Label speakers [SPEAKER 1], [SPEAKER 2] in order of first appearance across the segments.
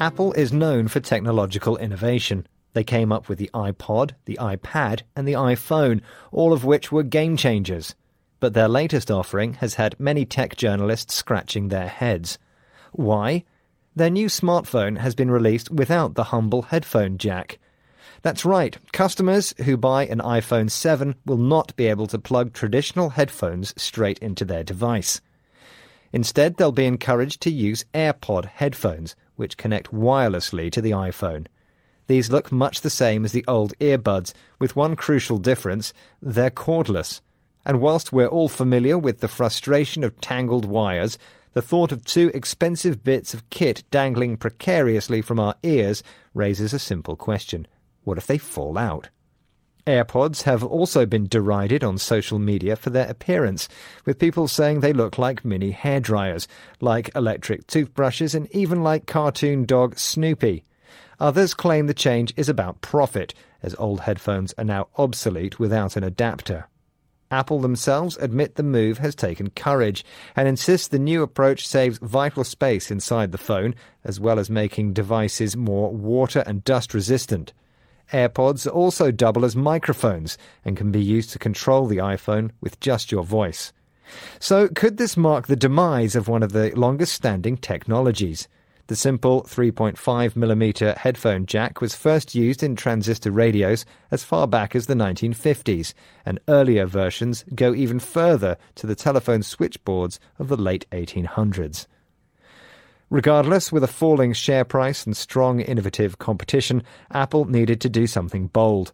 [SPEAKER 1] Apple is known for technological innovation. They came up with the iPod, the iPad, and the iPhone, all of which were game changers. But their latest offering has had many tech journalists scratching their heads. Why? Their new smartphone has been released without the humble headphone jack. That's right, customers who buy an iPhone 7 will not be able to plug traditional headphones straight into their device. Instead, they'll be encouraged to use AirPod headphones, which connect wirelessly to the iPhone. These look much the same as the old earbuds, with one crucial difference they're cordless. And whilst we're all familiar with the frustration of tangled wires, the thought of two expensive bits of kit dangling precariously from our ears raises a simple question what if they fall out? AirPods have also been derided on social media for their appearance, with people saying they look like mini hairdryers, like electric toothbrushes, and even like cartoon dog Snoopy. Others claim the change is about profit, as old headphones are now obsolete without an adapter. Apple themselves admit the move has taken courage and insist the new approach saves vital space inside the phone, as well as making devices more water and dust resistant. AirPods also double as microphones and can be used to control the iPhone with just your voice. So, could this mark the demise of one of the longest standing technologies? The simple 3.5mm headphone jack was first used in transistor radios as far back as the 1950s, and earlier versions go even further to the telephone switchboards of the late 1800s. Regardless, with a falling share price and strong innovative competition, Apple needed to do something bold.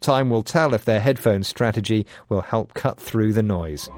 [SPEAKER 1] Time will tell if their headphone strategy will help cut through the noise.